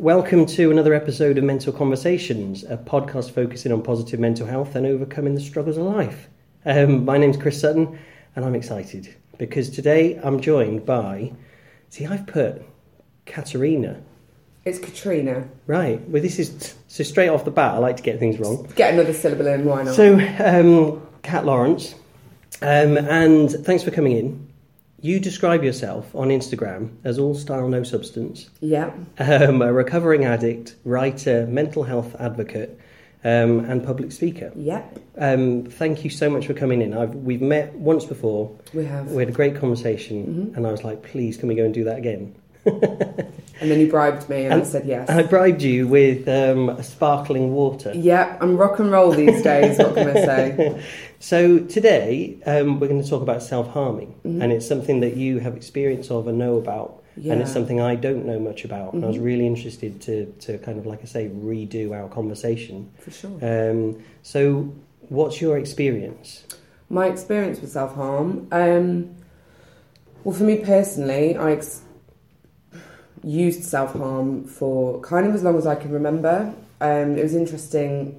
Welcome to another episode of Mental Conversations, a podcast focusing on positive mental health and overcoming the struggles of life. Um, my name's Chris Sutton, and I'm excited because today I'm joined by. See, I've put Katerina. It's Katrina. Right. Well, this is so straight off the bat. I like to get things wrong. Get another syllable in, why not? So, um, Kat Lawrence, um, and thanks for coming in. You describe yourself on Instagram as all style, no substance. yeah. um, a recovering addict, writer, mental health advocate, um, and public speaker. Yep. Um, thank you so much for coming in. I've, we've met once before. We have. We had a great conversation, and I was like, "Please, can we go and do that again?" And then you bribed me and, And- I said yes. And I bribed you with um, a sparkling water. Yep, I'm rock and roll these days, what can I say? So today um, we're going to talk about self-harming, Mhm. and it's something that you have experience of and know about, Yeah. and it's something I don't know much about. And I was Mhm. really interested to to kind of like I say redo our conversation. For sure. Um, so, what's your experience? My experience with self harm. Um, well, for me personally, I ex- used self harm for kind of as long as I can remember. Um, it was interesting.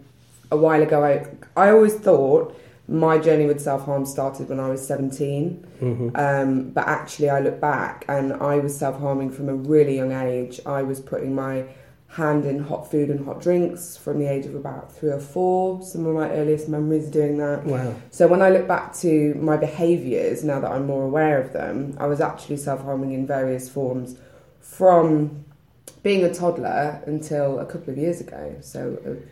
A while ago, I I always thought my journey with self harm started when I was seventeen. hmm Um, but actually, I look back and I was self harming from a really young age. I was putting my hand in hot food and hot drinks from the age of about three or four. Some of my earliest memories of doing that. Wow. So when I look back to my behaviours, now that I'm more aware of them, I was actually self harming in various forms from being a toddler until a couple of years ago. So a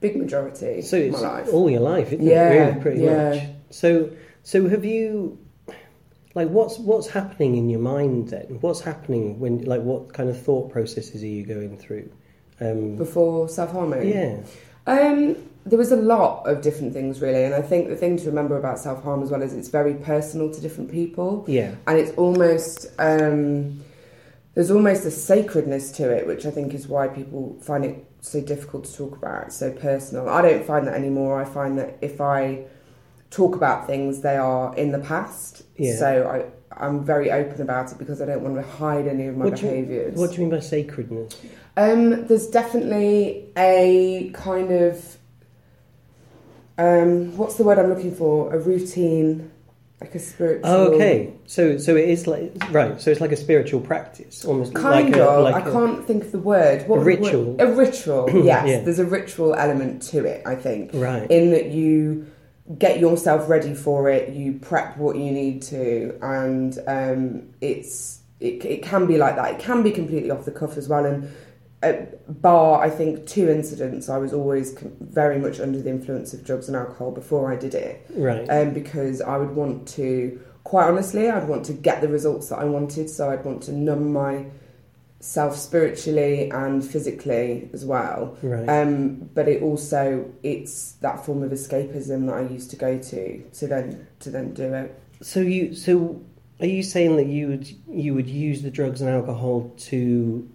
big majority So of it's my life. all your life, isn't Yeah, it? Really, pretty yeah. much. So, so have you? Like, what's what's happening in your mind then? What's happening when? Like, what kind of thought processes are you going through? Um, Before self harming? yeah. Um, there was a lot of different things really, and I think the thing to remember about self harm as well is it's very personal to different people, Yeah. and it's almost um, there's almost a sacredness to it, which I think is why people find it so difficult to talk about. It's so personal. I don't find that anymore. I find that if I talk about things, they are in the past. Yeah. So I I'm very open about it because I don't want to hide any of my What do you- behaviours. What do you mean by sacredness? Um, there's definitely a kind of um, what's the word I'm looking for? A routine, like a spiritual. Oh, okay. So, so it is like right. So it's like a spiritual practice, almost Kind like a, of. like I can't think of the word. What A ritual. word- A ritual. Yes. Yeah. There's a ritual element to it. I think. right. In that you get yourself ready for it, you prep what you need to, and um, it's it, it can be like that. It can be completely off the cuff as well. And bar, I think two incidents, I was always very much under the influence of drugs and alcohol before I did it, right. um, because I would want to. Quite honestly, I'd want to get the results that I wanted, so I'd want to numb myself spiritually and physically as well. right. Um, but it also it's that form of escapism that I used to go to to then to then do it. So you so are you saying that you would you would use the drugs and alcohol to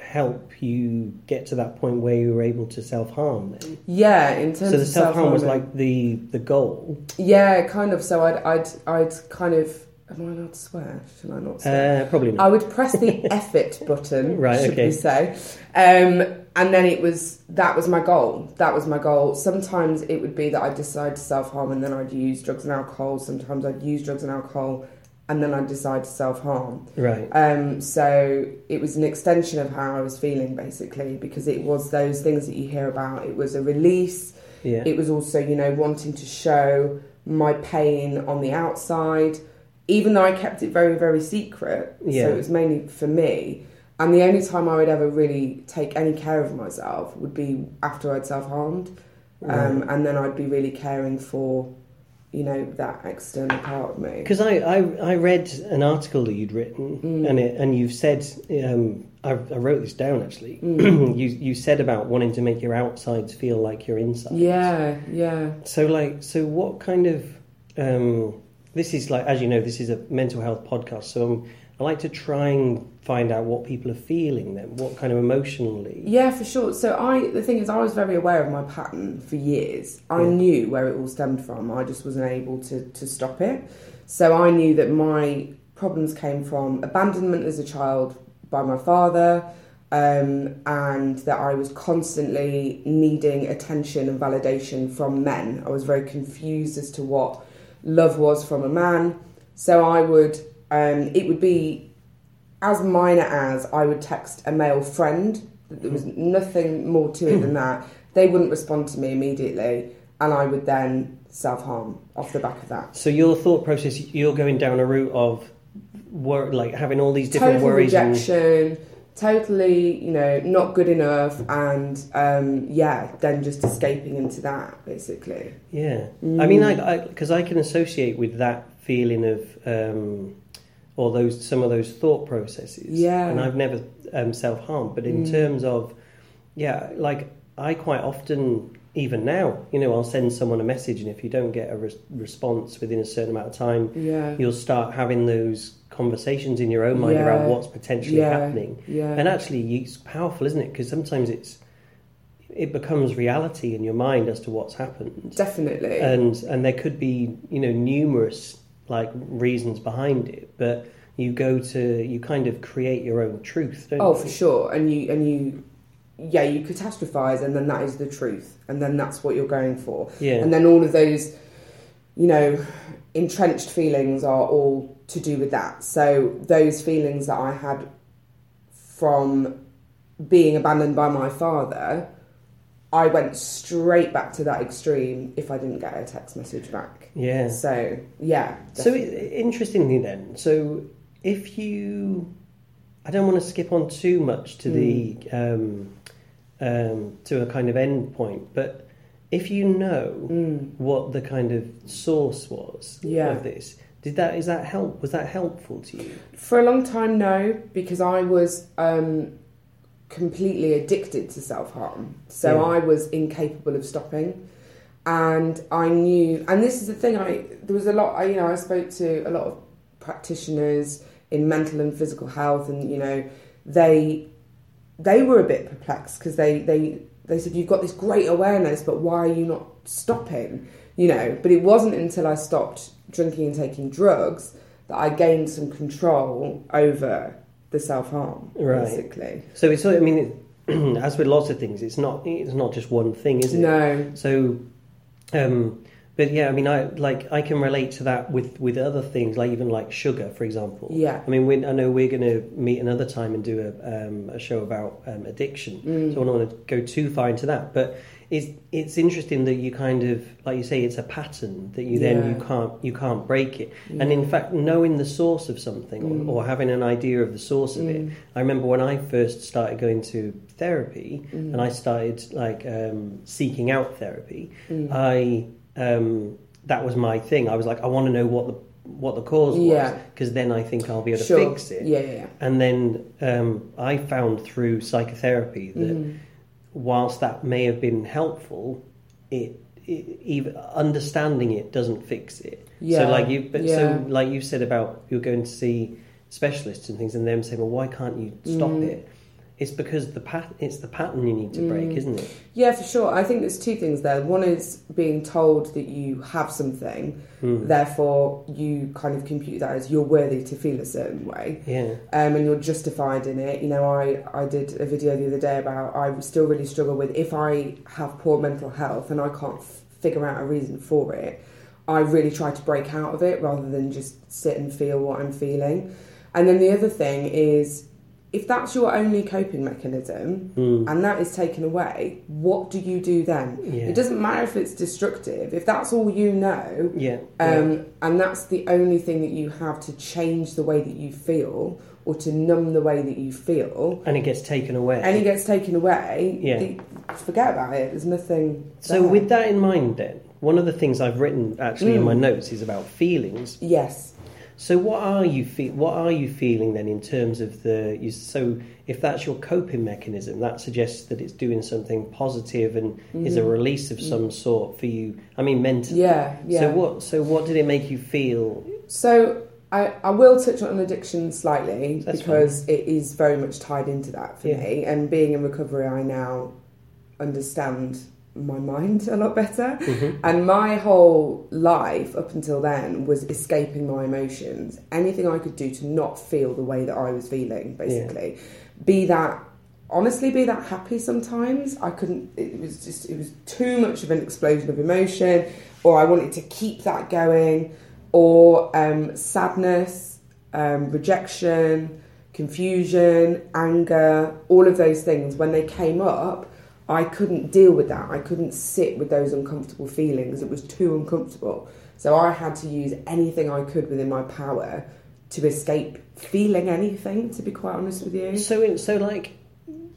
help you get to that point where you were able to self harm then? Yeah, in terms So the of self harm was like the the goal. yeah, kind of. So I'd I'd I'd kind of am I allowed to swear? Should I not swear? Uh, probably I would press the effort button, Right, should okay. we say? Um, and then it was that was my goal. That was my goal. Sometimes it would be that I'd decide to self harm and then I'd use drugs and alcohol. Sometimes I'd use drugs and alcohol and then I'd decide to self harm. Right. Um, so it was an extension of how I was feeling basically because it was those things that you hear about. It was a release. Yeah. It was also, you know, wanting to show my pain on the outside, even though I kept it very, very secret. Yeah. So it was mainly for me. And the only time I would ever really take any care of myself would be after I'd self harmed. Um, Right. And then I'd be really caring for, you know, that external part of me. Because I, I, I read an article that you'd written, Mm. and it, and you've said um, I, I wrote this down actually. Mm. you you said about wanting to make your outsides feel like your insides. Yeah, yeah. So like so what kind of um, this is like as you know this is a mental health podcast. So um, I like to try and find out what people are feeling then, what kind of emotionally. Yeah, for sure. So I, the thing is, I was very aware of my pattern for years. I Yeah. knew where it all stemmed from. I just wasn't able to to stop it. So I knew that my problems came from abandonment as a child by my father, um, and that I was constantly needing attention and validation from men. I was very confused as to what love was from a man. So I would, um, it would be as minor as I would text a male friend. There was nothing more to it than that. They wouldn't respond to me immediately, and I would then self harm off the back of that. So your thought process, you're going down a route of wor- like having all these different Total worries. and- rejection, totally, you know, not good enough, and um, yeah, then just escaping into that basically. Yeah, Mm. I mean, I because I, can associate with that feeling of um, or those some of those thought processes. Yeah. and I've never um, self harmed, but in Mm. terms of yeah, like I quite often. Even now, you know, I'll send someone a message, and if you don't get a res- response within a certain amount of time, Yeah, you'll start having those conversations in your own mind Yeah. around what's potentially Yeah. happening. yeah, And actually, it's powerful, isn't it? Because sometimes it's it becomes reality in your mind as to what's happened definitely. and and there could be you know numerous like reasons behind it but you go to you kind of create your own truth don't Oh, you for sure. And you and you, yeah, you catastrophize, and then that is the truth, and then that's what you're going for, yeah and then all of those, you know, entrenched feelings are all to do with that. So those feelings that I had from being abandoned by my father, I went straight back to that extreme if I didn't get a text message back. yeah So yeah, so definitely. i interestingly then so if you i don't want to skip on too much to the um, um, to a kind of end point but if you know Mm. what the kind of source was Yeah. of this did that is that help was that helpful to you For a long time, no, because I was um, completely addicted to self harm. So Yeah. I was incapable of stopping. And I knew, and this is the thing. I there was a lot. I, you know, I spoke to a lot of practitioners in mental and physical health, and you know, they they were a bit perplexed because they they they said you've got this great awareness, but why are you not stopping? You know, but it wasn't until I stopped drinking and taking drugs that I gained some control over the self harm, Right. basically. So it's I mean, it, as with lots of things, it's not it's not just one thing, is it? No, So, um, but yeah, I mean, I like I can relate to that with with other things, like even like sugar, for example. yeah, I mean, we, I know we're going to meet another time and do a, um, a show about um, addiction. Mm. So I don't want to go too far into that, but it's it's interesting that you kind of like you say it's a pattern that you then Yeah. you can't you can't break it. And in fact, knowing the source of something Mm. or, or having an idea of the source of it. Mm. I remember when I first started going to therapy Mm. and I started like um, seeking out therapy. Mm. I um, that was my thing. I was like, I want to know what the what the cause was because then I think I'll be able to sure. fix it. Yeah, yeah, yeah. And then um, I found through psychotherapy that Mm. Whilst that may have been helpful, it, it even understanding it doesn't fix it. Yeah, So like you, but yeah. so like you said about you're going to see specialists and things, and them saying, well, why can't you stop Mm. it? It's because the pat it's the pattern you need to break, Mm. isn't it? Yeah, for sure. I think there's two things there. One is being told that you have something, Mm. therefore you kind of compute that as you're worthy to feel a certain way. Yeah. um, and you're justified in it. You know, I, I did a video the other day about I still really struggle with if I have poor mental health and I can't f- figure out a reason for it, I really try to break out of it rather than just sit and feel what I'm feeling. And then the other thing is if that's your only coping mechanism Mm. and that is taken away, what do you do then? Yeah. It doesn't matter if it's destructive, if that's all you know, Yeah. um, and that's the only thing that you have to change the way that you feel or to numb the way that you feel. and it gets taken away. And it gets taken away. Yeah. the- forget about it. There's nothing. so there. with that in mind, then one of the things I've written actually in Mm. my notes is about feelings. yes, So what are you fe- what are you feeling then in terms of the you, so if that's your coping mechanism that suggests that it's doing something positive and is a Mhm. release of some sort for you I mean mentally yeah, yeah. so what so what did it make you feel So I, I will touch on addiction slightly That's because it is very much tied into that for Yeah. me. And being in recovery, I now understand my mind a lot better. Mhm. And my whole life up until then was escaping my emotions. Anything I could do to not feel the way that I was feeling, basically. Be that honestly be that happy sometimes. I couldn't. It was just. It was too much of an explosion of emotion, or I wanted to keep that going, or um, sadness, um, rejection, confusion, anger, all of those things. When they came up, I couldn't deal with that. I couldn't sit with those uncomfortable feelings. It was too uncomfortable. So I had to use anything I could within my power to escape feeling anything. To be quite honest with you. So, in, so like,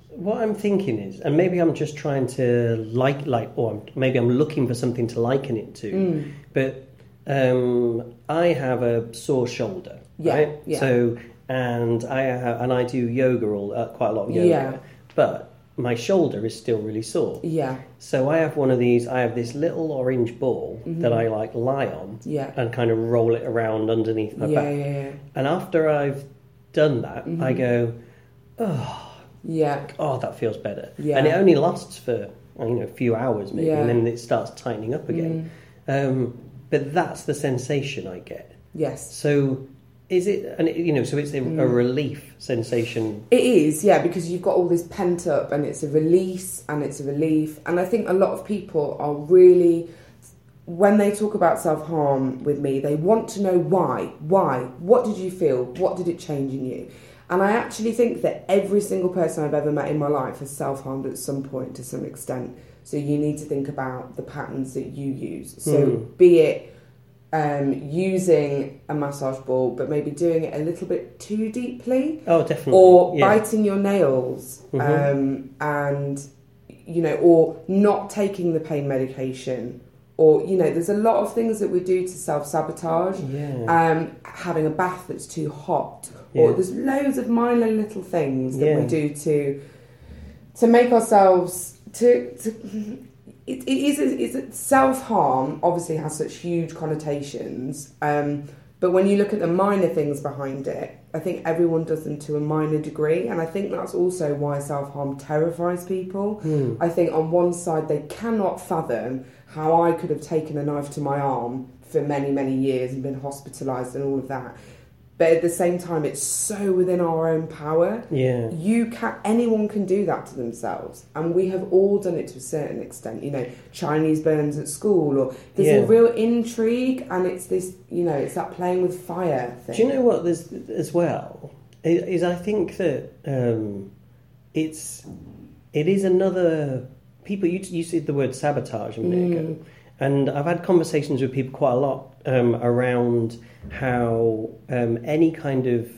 what I'm thinking is, and maybe I'm just trying to like, like, or maybe I'm looking for something to liken it to. Mm. But um, I have a sore shoulder, Yeah, right? yeah. So, and I have, and I do yoga all uh, quite a lot of yoga, Yeah. but my shoulder is still really sore. Yeah, So I have one of these. I have this little orange ball that I like lie on yeah, and kind of roll it around underneath my yeah, back. yeah, yeah, And after I've done that, I go, oh, yeah. oh, that feels better. Yeah. And it only lasts for you know a few hours maybe, Yeah. Mm. and then it starts tightening up again. Um, but that's the sensation I get. Yes. So is it? And you know, so it's a, a Mm. relief sensation. It is, yeah, because you've got all this pent up and it's a release and it's a relief. And I think a lot of people are really, when they talk about self harm with me, they want to know why. Why? What did you feel? What did it change in you? And I actually think that every single person I've ever met in my life has self harmed at some point to some extent. So you need to think about the patterns that you use. So Mm. be it um, using a massage ball, but maybe doing it a little bit too deeply Oh, definitely. or yeah. biting your nails Mhm. um, and you know or not taking the pain medication or you know there's a lot of things that we do to self-sabotage Yeah. um, having a bath that's too hot or Yeah. there's loads of minor little things that we do to to make ourselves to, to it, it is it's a, self-harm obviously has such huge connotations um, but when you look at the minor things behind it i think everyone does them to a minor degree and i think that's also why self-harm terrifies people Hmm. i think on one side they cannot fathom how i could have taken a knife to my arm for many many years and been hospitalized and all of that but at the same time it's so within our own power Yeah. you can anyone can do that to themselves and we have all done it to a certain extent you know chinese burns at school or there's Yeah. a real intrigue and it's this you know it's that playing with fire thing Do you know what there's as well is, I think that um, it's it is another people you you said the word sabotage a minute ago, Mm. And I've had conversations with people quite a lot um, around how um, any kind of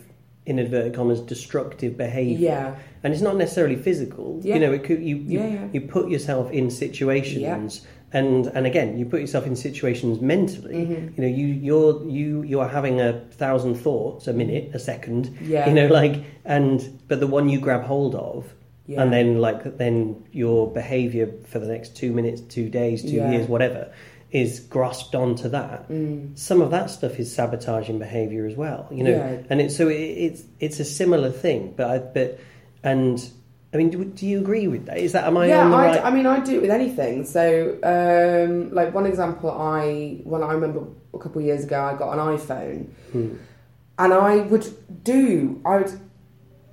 in inverted commas destructive behaviour yeah and it's not necessarily physical. Yeah. You know, it could you you, Yeah, yeah. you put yourself in situations, and and again, you put yourself in situations mentally. Mhm. You know, you you're you you are having a thousand thoughts a minute, a second. yeah You know, like and but the one you grab hold of, yeah. and then like then your behaviour for the next two minutes, two days, two Yeah. years, whatever, is grasped onto that. Mm. Some of that stuff is sabotaging behaviour as well. You know, Yeah. and it's so it, it's it's a similar thing, but I, but and I mean, do, do you agree with that? Is that am I yeah, on the I, right? I mean, I do it with anything. So, um, like one example, I when I remember a couple of years ago, I got an iPhone, Hmm. and I would do, I would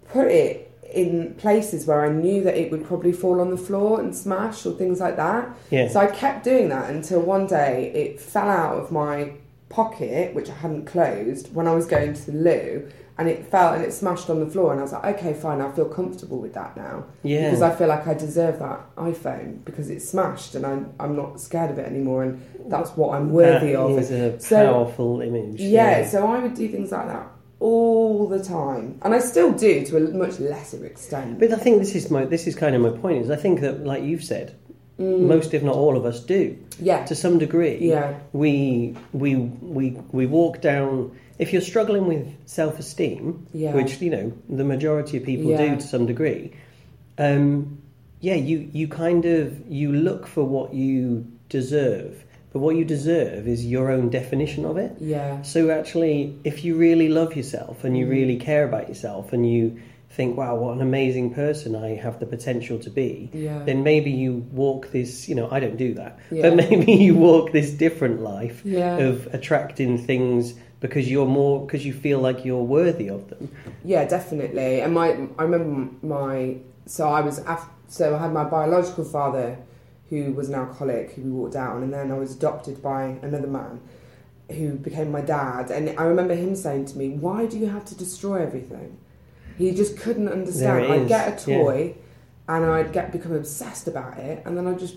put it in places where I knew that it would probably fall on the floor and smash or things like that. Yeah, So I kept doing that until one day it fell out of my pocket, which I hadn't closed, when I was going to the loo, and it fell and it smashed on the floor. And I was like, okay, fine, I feel comfortable with that now yeah, because I feel like I deserve that iPhone because it's smashed and I'm I'm not scared of it anymore, and that's what I'm worthy that of. is a So- powerful image. Yeah, so I would do things like that all the time, and I still do to a much lesser extent. But I think this is my this is kind of my point. Is I think that like you've said, Mm, most if not all of us do yeah, to some degree. yeah, We we we we walk down. If you're struggling with self esteem, yeah, which you know the majority of people Yeah. do to some degree, um, yeah, you you kind of you look for what you deserve, but what you deserve is your own definition of it. yeah, So actually, if you really love yourself and you Mm. really care about yourself and you think, wow, what an amazing person I have the potential to be, yeah, then maybe you walk this, you know, I don't do that, yeah, but maybe you walk this different life yeah, of attracting things because you're more because you feel like you're worthy of them. Yeah, definitely. And my, I remember my, so I was, af- so I had my biological father, who was an alcoholic, who we walked out on, and then I was adopted by another man, who became my dad. And I remember him saying to me, "Why do you have to destroy everything?" He just couldn't understand. I'd is, get a toy, and I'd get become obsessed about it, and then I'd just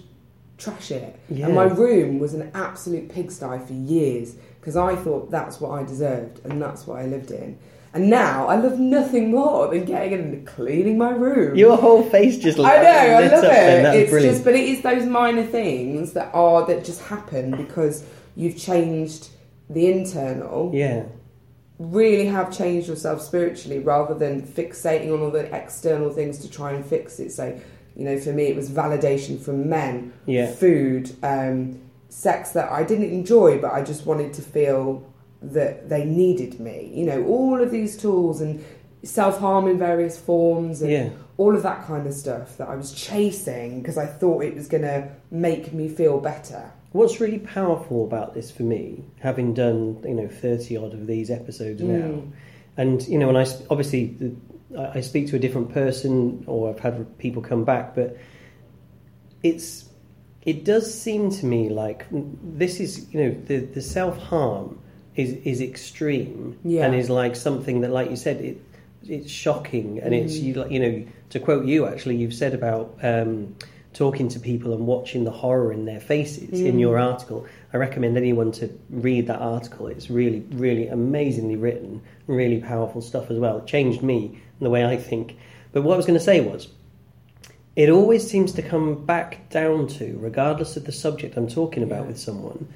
trash it. Yeah. And my room was an absolute pigsty for years because I thought that's what I deserved and that's what I lived in. And now I love nothing more than getting in and cleaning my room. Your whole face just looks. I know, I love it. It's brilliant. just, but it is those minor things that are that just happen because you've changed the internal. yeah, Really have changed yourself spiritually rather than fixating on all the external things to try and fix it. So, you know, for me, it was validation from men, yeah, food, um, sex that I didn't enjoy, but I just wanted to feel that they needed me. You know, all of these tools and self harm in various forms and yeah. all of that kind of stuff that I was chasing because I thought it was going to make me feel better. What's really powerful about this for me, having done you know thirty odd of these episodes now, Mm. and you know, and I obviously the, I I speak to a different person, or I've had people come back, but it's it does seem to me like this is you know the the self harm is is extreme Yeah. and is like something that, like you said, it it's shocking and it's Mm. you like you know to quote you actually you've said about. Um, talking to people and watching the horror in their faces in Mm. your article. I recommend anyone to read that article. It's really, really amazingly written, really powerful stuff as well. It changed me and the way I think. But what I was going to say was, it always seems to come back down to, regardless of the subject I'm talking about Yeah. with someone,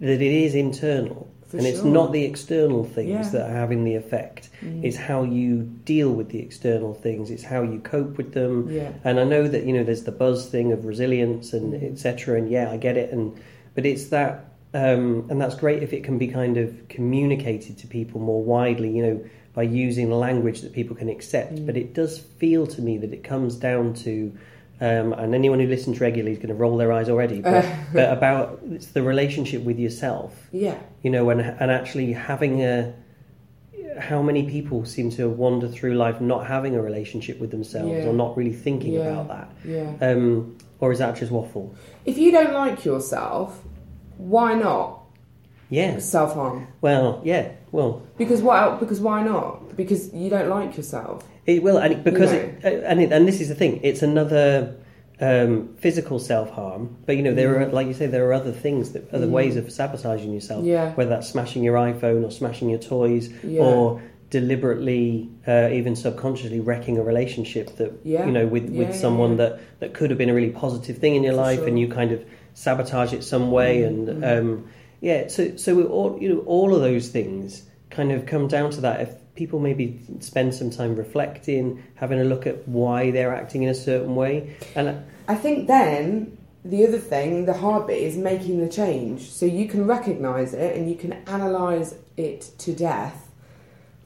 that it is internal. For and it's not the external things Yeah. that are having the effect. Mm. It's how you deal with the external things. It's how you cope with them. Yeah. And I know that you know there's the buzz thing of resilience and Mm. etc. And yeah, I get it. And but it's that, um, and that's great if it can be kind of communicated to people more widely. You know, by using language that people can accept. Mm. But it does feel to me that it comes down to. Um, and anyone who listens regularly is going to roll their eyes already. But, but about it's the relationship with yourself Yeah. you know, and and actually having a how many people seem to wander through life not having a relationship with themselves Yeah. or not really thinking Yeah. about that, Yeah. um, or is that just waffle? If you don't like yourself, why not Yeah, self harm? well, yeah, well, Because what? Because why not? Because you don't like yourself. it will, and it, because No. it, uh, and it, and this is the thing, it's another. Um, physical self harm, but you know there are, like you say, there are other things that other Mm. ways of sabotaging yourself. Yeah. Whether that's smashing your iPhone or smashing your toys, Yeah. or deliberately, uh, even subconsciously wrecking a relationship that Yeah. you know with, Yeah, with someone that that could have been a really positive thing in your For life, sure. and you kind of sabotage it some way, and Mm. um, yeah, so so all you know all of those things kind of come down to that. If people maybe spend some time reflecting, having a look at why they're acting in a certain way, and I think then the other thing, the hard bit, is making the change. So you can recognise it and you can analyse it to death.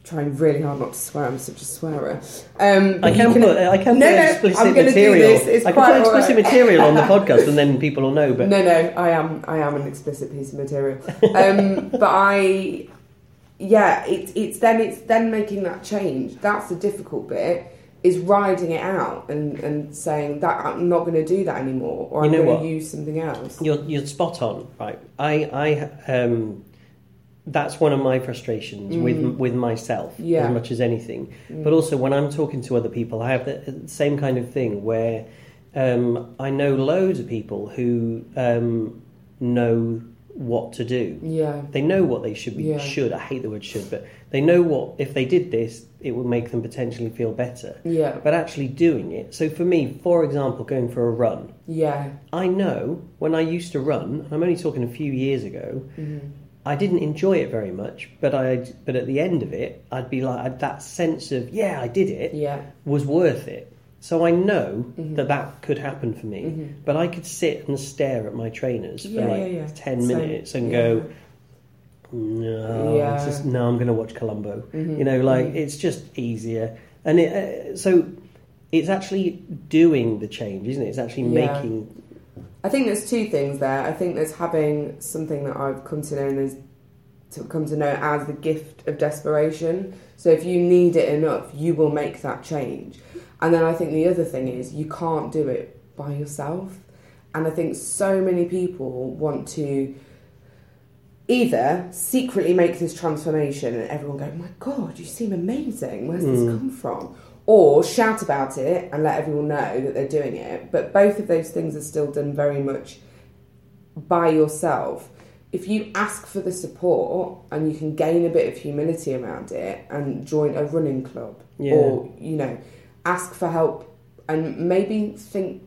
Trying really hard not to swear. I'm such a swearer. Um, I you can put I can No, put no, explicit I'm gonna do material. this. It's I can put explicit alright. material on the podcast, and then people will know. But No, no, I am. I am an explicit piece of material. Um, but I, yeah, it's it's then it's then making that change. That's the difficult bit. Is riding it out and, and saying that I'm not going to do that anymore, or You I'm going to use something else. You're you're spot on, right? I I um, that's one of my frustrations with with myself Yeah. as much as anything. Mm. But also when I'm talking to other people, I have the the same kind of thing where um, I know loads of people who um, know what to do. Yeah, They know what they should be. Yeah. Should I hate the word should, but they know what if they did this, it would make them potentially feel better. yeah, But actually doing it. So for me, for example, going for a run, yeah. I know when I used to run, I'm only talking a few years ago, hmm I didn't enjoy it very much, but I but at the end of it, I'd be like that sense of yeah, I did it Yeah, was worth it. So I know Mhm. that that could happen for me, Mhm. but I could sit and stare at my trainers for Yeah, like yeah, yeah. 10 Same. minutes and go no, Yeah. just, no, I'm going to watch Columbo. Mhm. You know, like Mhm. it's just easier, and it, uh, so it's actually doing the change, isn't it? It's actually making I think there's two things there. I think there's having something that I've come to know as to come to know as the gift of desperation. So if you need it enough, you will make that change. And then I think the other thing is you can't do it by yourself. And I think so many people want to either secretly make this transformation and everyone go, my God, you seem amazing. Where's this mm. come from? Or shout about it and let everyone know that they're doing it. But both of those things are still done very much by yourself. If you ask for the support and you can gain a bit of humility around it and join a running club Yeah. or, you know, ask for help and maybe think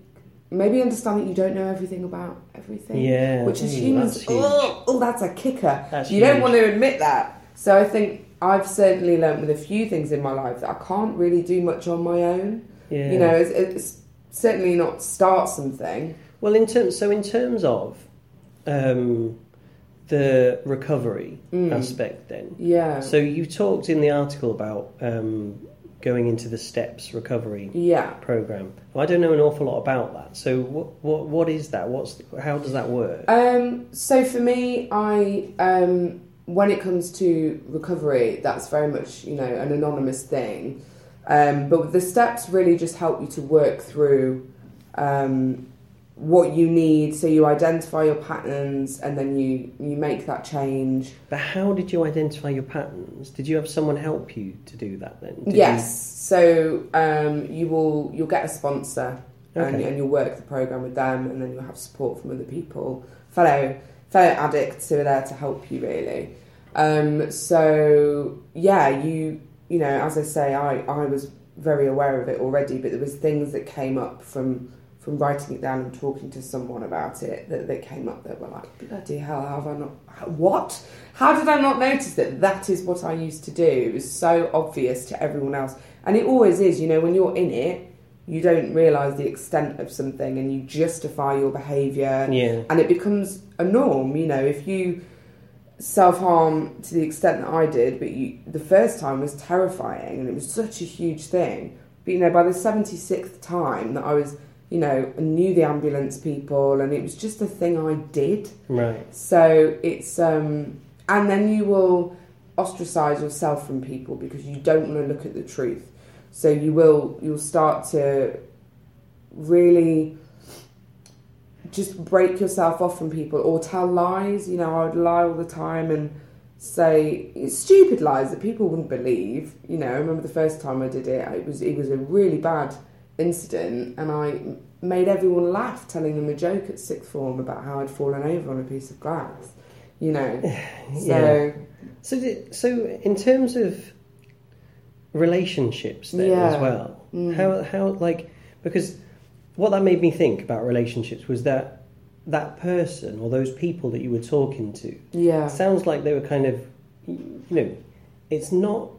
maybe understand that you don't know everything about everything. Yeah, Which is humans, that's huge. oh, oh, that's a kicker. That's you don't want to admit that. So I think I've certainly learnt with a few things in my life that I can't really do much on my own. Yeah. You know, it's, it's certainly not start something. Well, in terms, so in terms of um, the recovery Mm. aspect, then. Yeah. So you talked in the article about um, going into the steps recovery yeah. program. Well, I don't know an awful lot about that. So what what what is that? What's how does that work? Um, so for me, I um, when it comes to recovery, that's very much you know an anonymous thing. Um, but the steps really just help you to work through um, what you need. So you identify your patterns, and then you you make that change. But how did you identify your patterns? Did you have someone help you to do that then? Did yes. So um, you will you'll get a sponsor, and, Okay. and you'll work the program with them, and then you'll have support from other people, fellow fellow addicts who are there to help you really. Um, so yeah, you you know, as I say, I I was very aware of it already, but there was things that came up from from writing it down and talking to someone about it that, that came up that were like, bloody hell, how have I not, what? How did I not notice that that is what I used to do? It was so obvious to everyone else. And it always is, you know, when you're in it, you don't realise the extent of something and you justify your behaviour? Yeah. and it becomes a norm, you know, if you self harm to the extent that I did, but you, the first time was terrifying and it was such a huge thing. But you know, by the 76th time that I was, you know, I knew the ambulance people and it was just a thing I did. Right. So it's, um, and then you will ostracize yourself from people because you don't want to look at the truth. So you will, you'll start to really just break yourself off from people or tell lies. You know, I would lie all the time and say stupid lies that people wouldn't believe. You know, I remember the first time I did it, it was it was a really bad incident, and I made everyone laugh, telling them a joke at sixth form about how I'd fallen over on a piece of glass. You know, so So, so in terms of relationships, then Yeah. as well, Mm. how how like because what that made me think about relationships was that that person or those people that you were talking to. Yeah, sounds like they were kind of you know it's not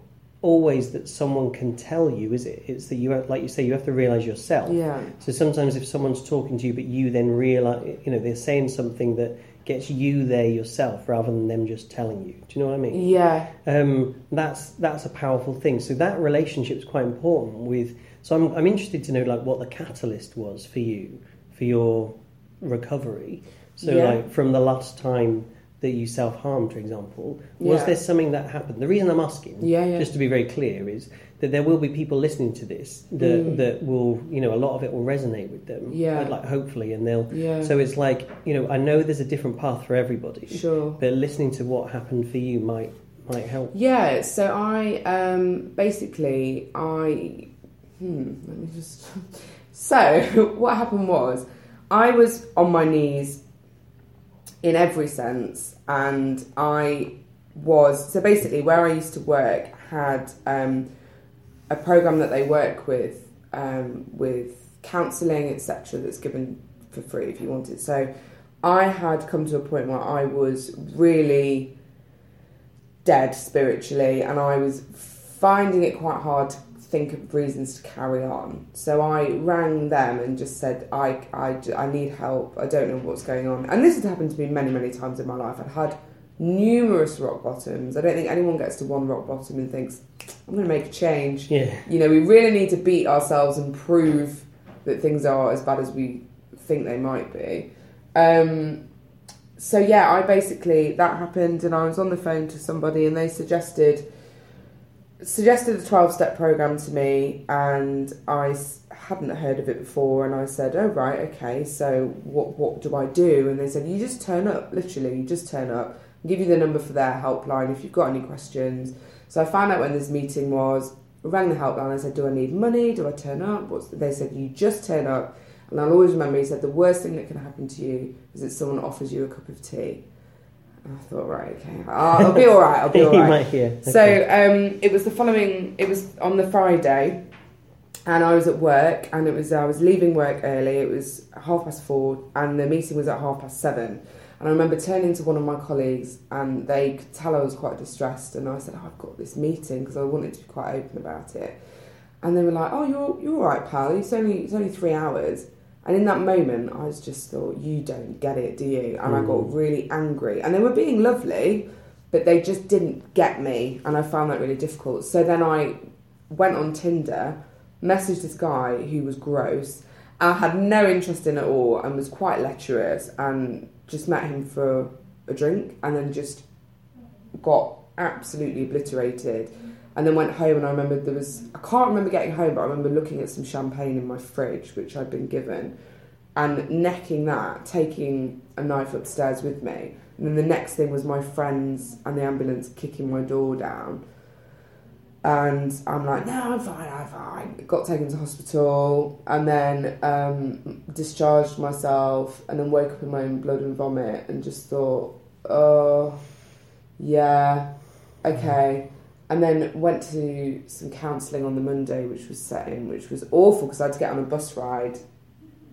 always that someone can tell you is it? It's that you have, like you say you have to realize yourself. Yeah, so sometimes if someone's talking to you, but you then realize, you know, they're saying something that gets you there yourself rather than them just telling you. Do you know what I mean? yeah, Um, that's that's a powerful thing. So that relationship is quite important. With so I'm I'm interested to know like what the catalyst was for you for your recovery. So Yeah. like from the last time that you self harmed, for example, was Yeah. there something that happened? The reason I'm asking, Yeah, yeah. just to be very clear, is that there will be people listening to this that Mm. that will, you know, a lot of it will resonate with them. Yeah. like hopefully, and they'll. yeah. So it's like you know, I know there's a different path for everybody, sure. but listening to what happened for you might might help. Yeah, so I um, basically I hmm, let me just. So what happened was I was on my knees in every sense, and I was so basically where I used to work had um, a program that they work with um, with counselling etc. That's given for free if you want it. So I had come to a point where I was really dead spiritually, and I was finding it quite hard to think of reasons to carry on. So I rang them and just said, I, I, I need help. I don't know what's going on. And this has happened to me many, many times in my life. I've had numerous rock bottoms. I don't think anyone gets to one rock bottom and thinks, I'm going to make a change. Yeah, You know, we really need to beat ourselves and prove that things are as bad as we think they might be. Um, so yeah, I basically that happened, and I was on the phone to somebody, and they suggested suggested a twelve step program to me, and I hadn't heard of it before, and I said, "Oh right, okay. So what what do I do?" And they said, "You just turn up. Literally, you just turn up. I'll give you the number for their helpline if you've got any questions." So I found out when this meeting was. Rang the helpline. I said, "Do I need money? Do I turn up?" What's they said, "You just turn up." And I'll always remember he said, "The worst thing that can happen to you is that someone offers you a cup of tea." I thought, right, okay, I'll, I'll be all right. I'll be all right. might hear. So Okay. um, it was the following. It was on the Friday, and I was at work, and it was I was leaving work early. It was half past four, and the meeting was at half past seven. And I remember turning to one of my colleagues, and they could tell I was quite distressed. And I said, oh, "I've got this meeting," because I wanted to be quite open about it. And they were like, "Oh, you're you're all right, pal. It's only it's only three hours." And in that moment, I was just thought, "You don't get it, do you?" And I Mm. got really angry. And they were being lovely, but they just didn't get me, and I found that really difficult. So then I went on Tinder, messaged this guy who was gross. I had no interest in at all, and was quite lecherous, and just met him for a drink, and then just got absolutely obliterated. And then went home, and I remember there was I can't remember getting home, but I remember looking at some champagne in my fridge, which I'd been given, and necking that, taking a knife upstairs with me. And then the next thing was my friends and the ambulance kicking my door down. And I'm like, no, I'm fine, I'm fine. Got taken to hospital and then um, discharged myself and then woke up in my own blood and vomit and just thought, oh, yeah, okay. And then went to some counselling on the Monday, which was set in, which was awful because I had to get on a bus ride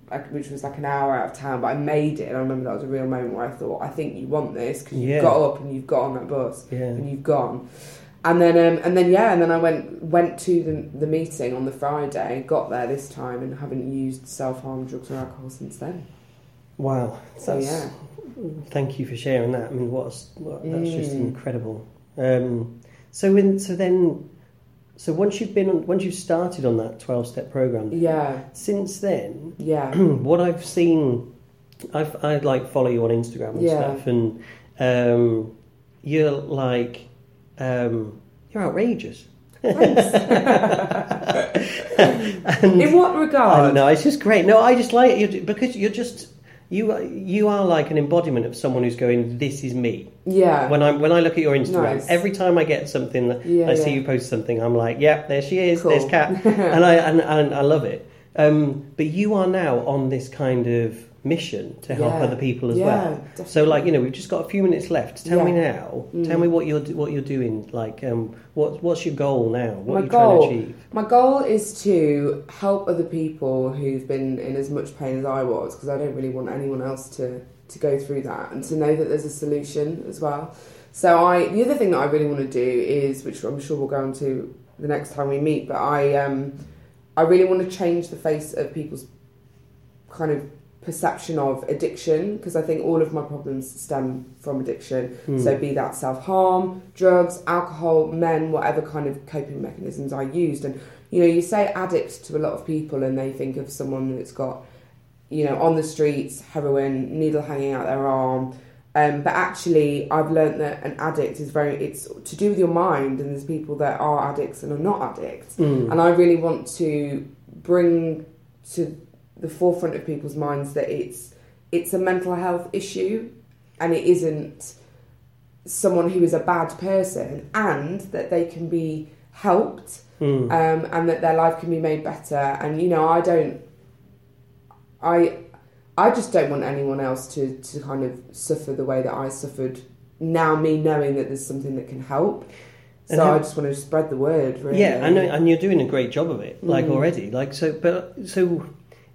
like, which was like an hour out of town, but I made it. And I remember that was a real moment where I thought, I think you want this because Yeah. you've got up and you've got on that bus yeah. and you've gone. And then, um, and then, yeah, and then I went went to the, the meeting on the Friday. Got there this time and haven't used self harm drugs or alcohol since then. Wow. So yeah, Thank you for sharing that. I mean, what's what, that's just Mm. incredible. Um, so in so then, so once you've been on, once you've started on that twelve step program, yeah, since then, yeah, what I've seen, I've I like follow you on Instagram and Yeah. stuff, and um, you're like um, you're outrageous. and In what I regard? don't know. It's just great. No, I just like you because you're just you. are- You are like an embodiment of someone who's going. This is me. Yeah, When I when I look at your Instagram, Nice. every time I get something that Yeah, I see you post something, I'm like, yep, there she is. Cool. There's Kat, and I and, and I love it. Um, but you are now on this kind of mission to help Yeah. other people as yeah, well. definitely. So, like you know, we've just got a few minutes left. Tell me now. Mm. Tell me what you're what you're doing. Like, um, what what's your goal now? What My are you goal- trying to achieve? My goal is to help other people who've been in as much pain as I was, because I don't really want anyone else to, to go through that, and to know that there's a solution as well. So I, the other thing that I really want to do is, which I'm sure we'll go into the next time we meet, but I, um, I really want to change the face of people's kind of perception of addiction, because I think all of my problems stem from addiction. Hmm. So be that self harm, drugs, alcohol, men, whatever kind of coping mechanisms I used. And you know, you say addict to a lot of people, and they think of someone that's got, you know, on the streets, heroin, needle hanging out their arm. Um, but actually, I've learned that an addict is very, it's to do with your mind, and there's people that are addicts and are not addicts. Mm. And I really want to bring to the forefront of people's minds that it's it's a mental health issue and it isn't someone who is a bad person and that they can be helped Mm. um, and that their life can be made better and you know I don't I I just don't want anyone else to, to kind of suffer the way that I suffered now me knowing that there's something that can help so how- I just want to spread the word really Yeah, I know, and you're doing a great job of it, like Mm. already. Like so, but so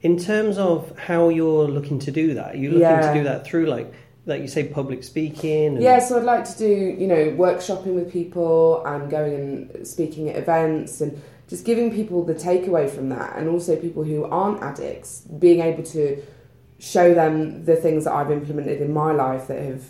in terms of how you're looking to do that, you're looking Yeah. to do that through like, like you say, public speaking. And, Yeah, so I'd like to do, you know, workshopping with people and going and speaking at events and just giving people the takeaway from that and also people who aren't addicts, being able to show them the things that I've implemented in my life that have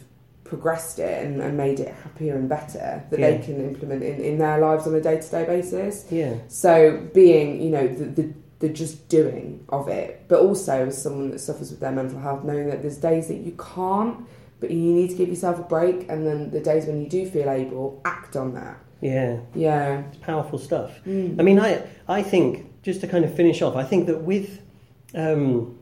progressed it and, and made it happier and better that they can implement in, in their lives on a day to day basis. yeah, So being, you know, the, the the just doing of it, but also as someone that suffers with their mental health, knowing that there's days that you can't but you need to give yourself a break, and then the days when you do feel able, act on that. Yeah, Yeah. it's powerful stuff. Mm. I mean, I I think just to kind of finish off, I think that with um,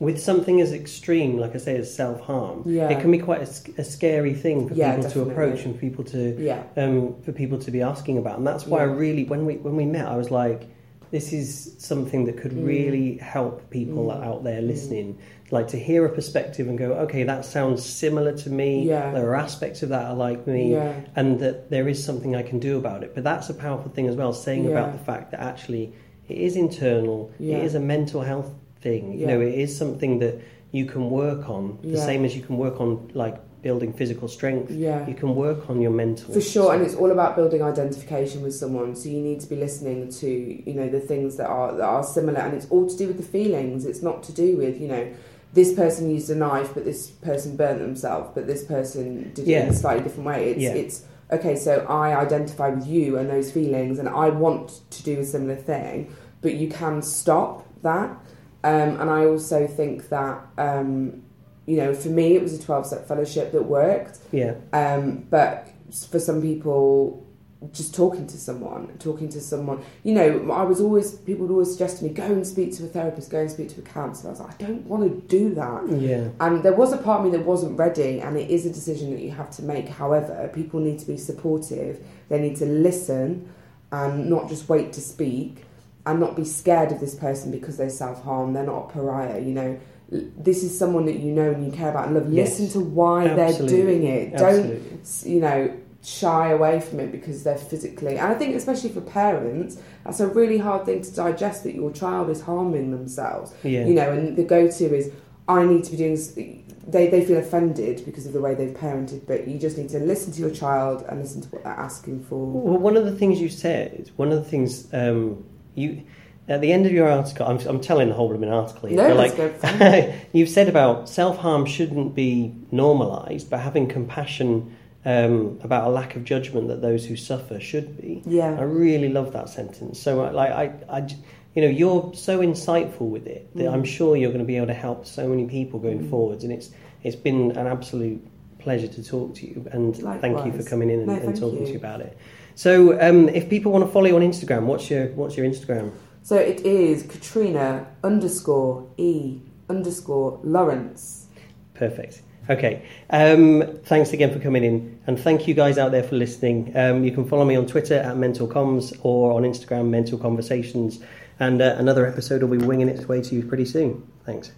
with something as extreme, like I say, as self harm, Yeah. it can be quite a, a scary thing for Yeah, people to approach and people to Yeah. um, for people to be asking about. And that's why I really, when we when we met, I was like, this is something that could Mm. really help people Mm. out there listening, like to hear a perspective and go, okay, that sounds similar to me. Yeah. There are aspects of that are like me, Yeah. and that there is something I can do about it. But that's a powerful thing as well, saying Yeah. about the fact that actually it is internal. It is a mental health thing. You know, it is something that you can work on. The same as you can work on like building physical strength. Yeah. You can work on your mental. For sure, and it's all about building identification with someone. So you need to be listening to you know the things that are that are similar, and it's all to do with the feelings. It's not to do with you know this person used a knife, but this person burnt themselves, but this person did it in a slightly different way. It's Yeah. it's okay. So I identify with you and those feelings, and I want to do a similar thing, but you can stop that. Um, and I also think that um, you know for me it was a twelve step fellowship that worked. Yeah. Um, but for some people, just talking to someone, talking to someone, you know, I was always, people would always suggest to me, go and speak to a therapist, go and speak to a counsellor. I was like, I don't want to do that. Yeah. And there was a part of me that wasn't ready, and it is a decision that you have to make. However, people need to be supportive, they need to listen and not just wait to speak and not be scared of this person because they self harm. They're not a pariah, you know. This is someone that you know and you care about and love. Yes. Listen to why Absolutely. they're doing it. Don't you know, shy away from it because they're physically. And I think, especially for parents, that's a really hard thing to digest that your child is harming themselves. Yeah. You know, and the go to is, I need to be doing. They, they feel offended because of the way they've parented, but you just need to listen to your child and listen to what they're asking for. Well, one of the things you said, one of the things um, you at the end of your article, I'm, I'm telling the whole blooming article here. No, like, good. You've said about self harm shouldn't be normalised, but having compassion um, about a lack of judgment that those who suffer should be. Yeah, I really love that sentence. So, uh, like, I, I you know, you're so insightful with it that Mm. I'm sure you're going to be able to help so many people going Mm. forwards, and it's it's been an absolute pleasure to talk to you, and thank you for coming in and, No, and talking to you. you about it. So, um, if people want to follow you on Instagram, what's your what's your Instagram? So it is Katrina underscore E underscore Lawrence. Perfect. Okay. Um, thanks again for coming in, and thank you guys out there for listening. Um, you can follow me on Twitter at Mental Comms or on Instagram Mental Conversations, and uh, another episode will be winging its way to you pretty soon. Thanks.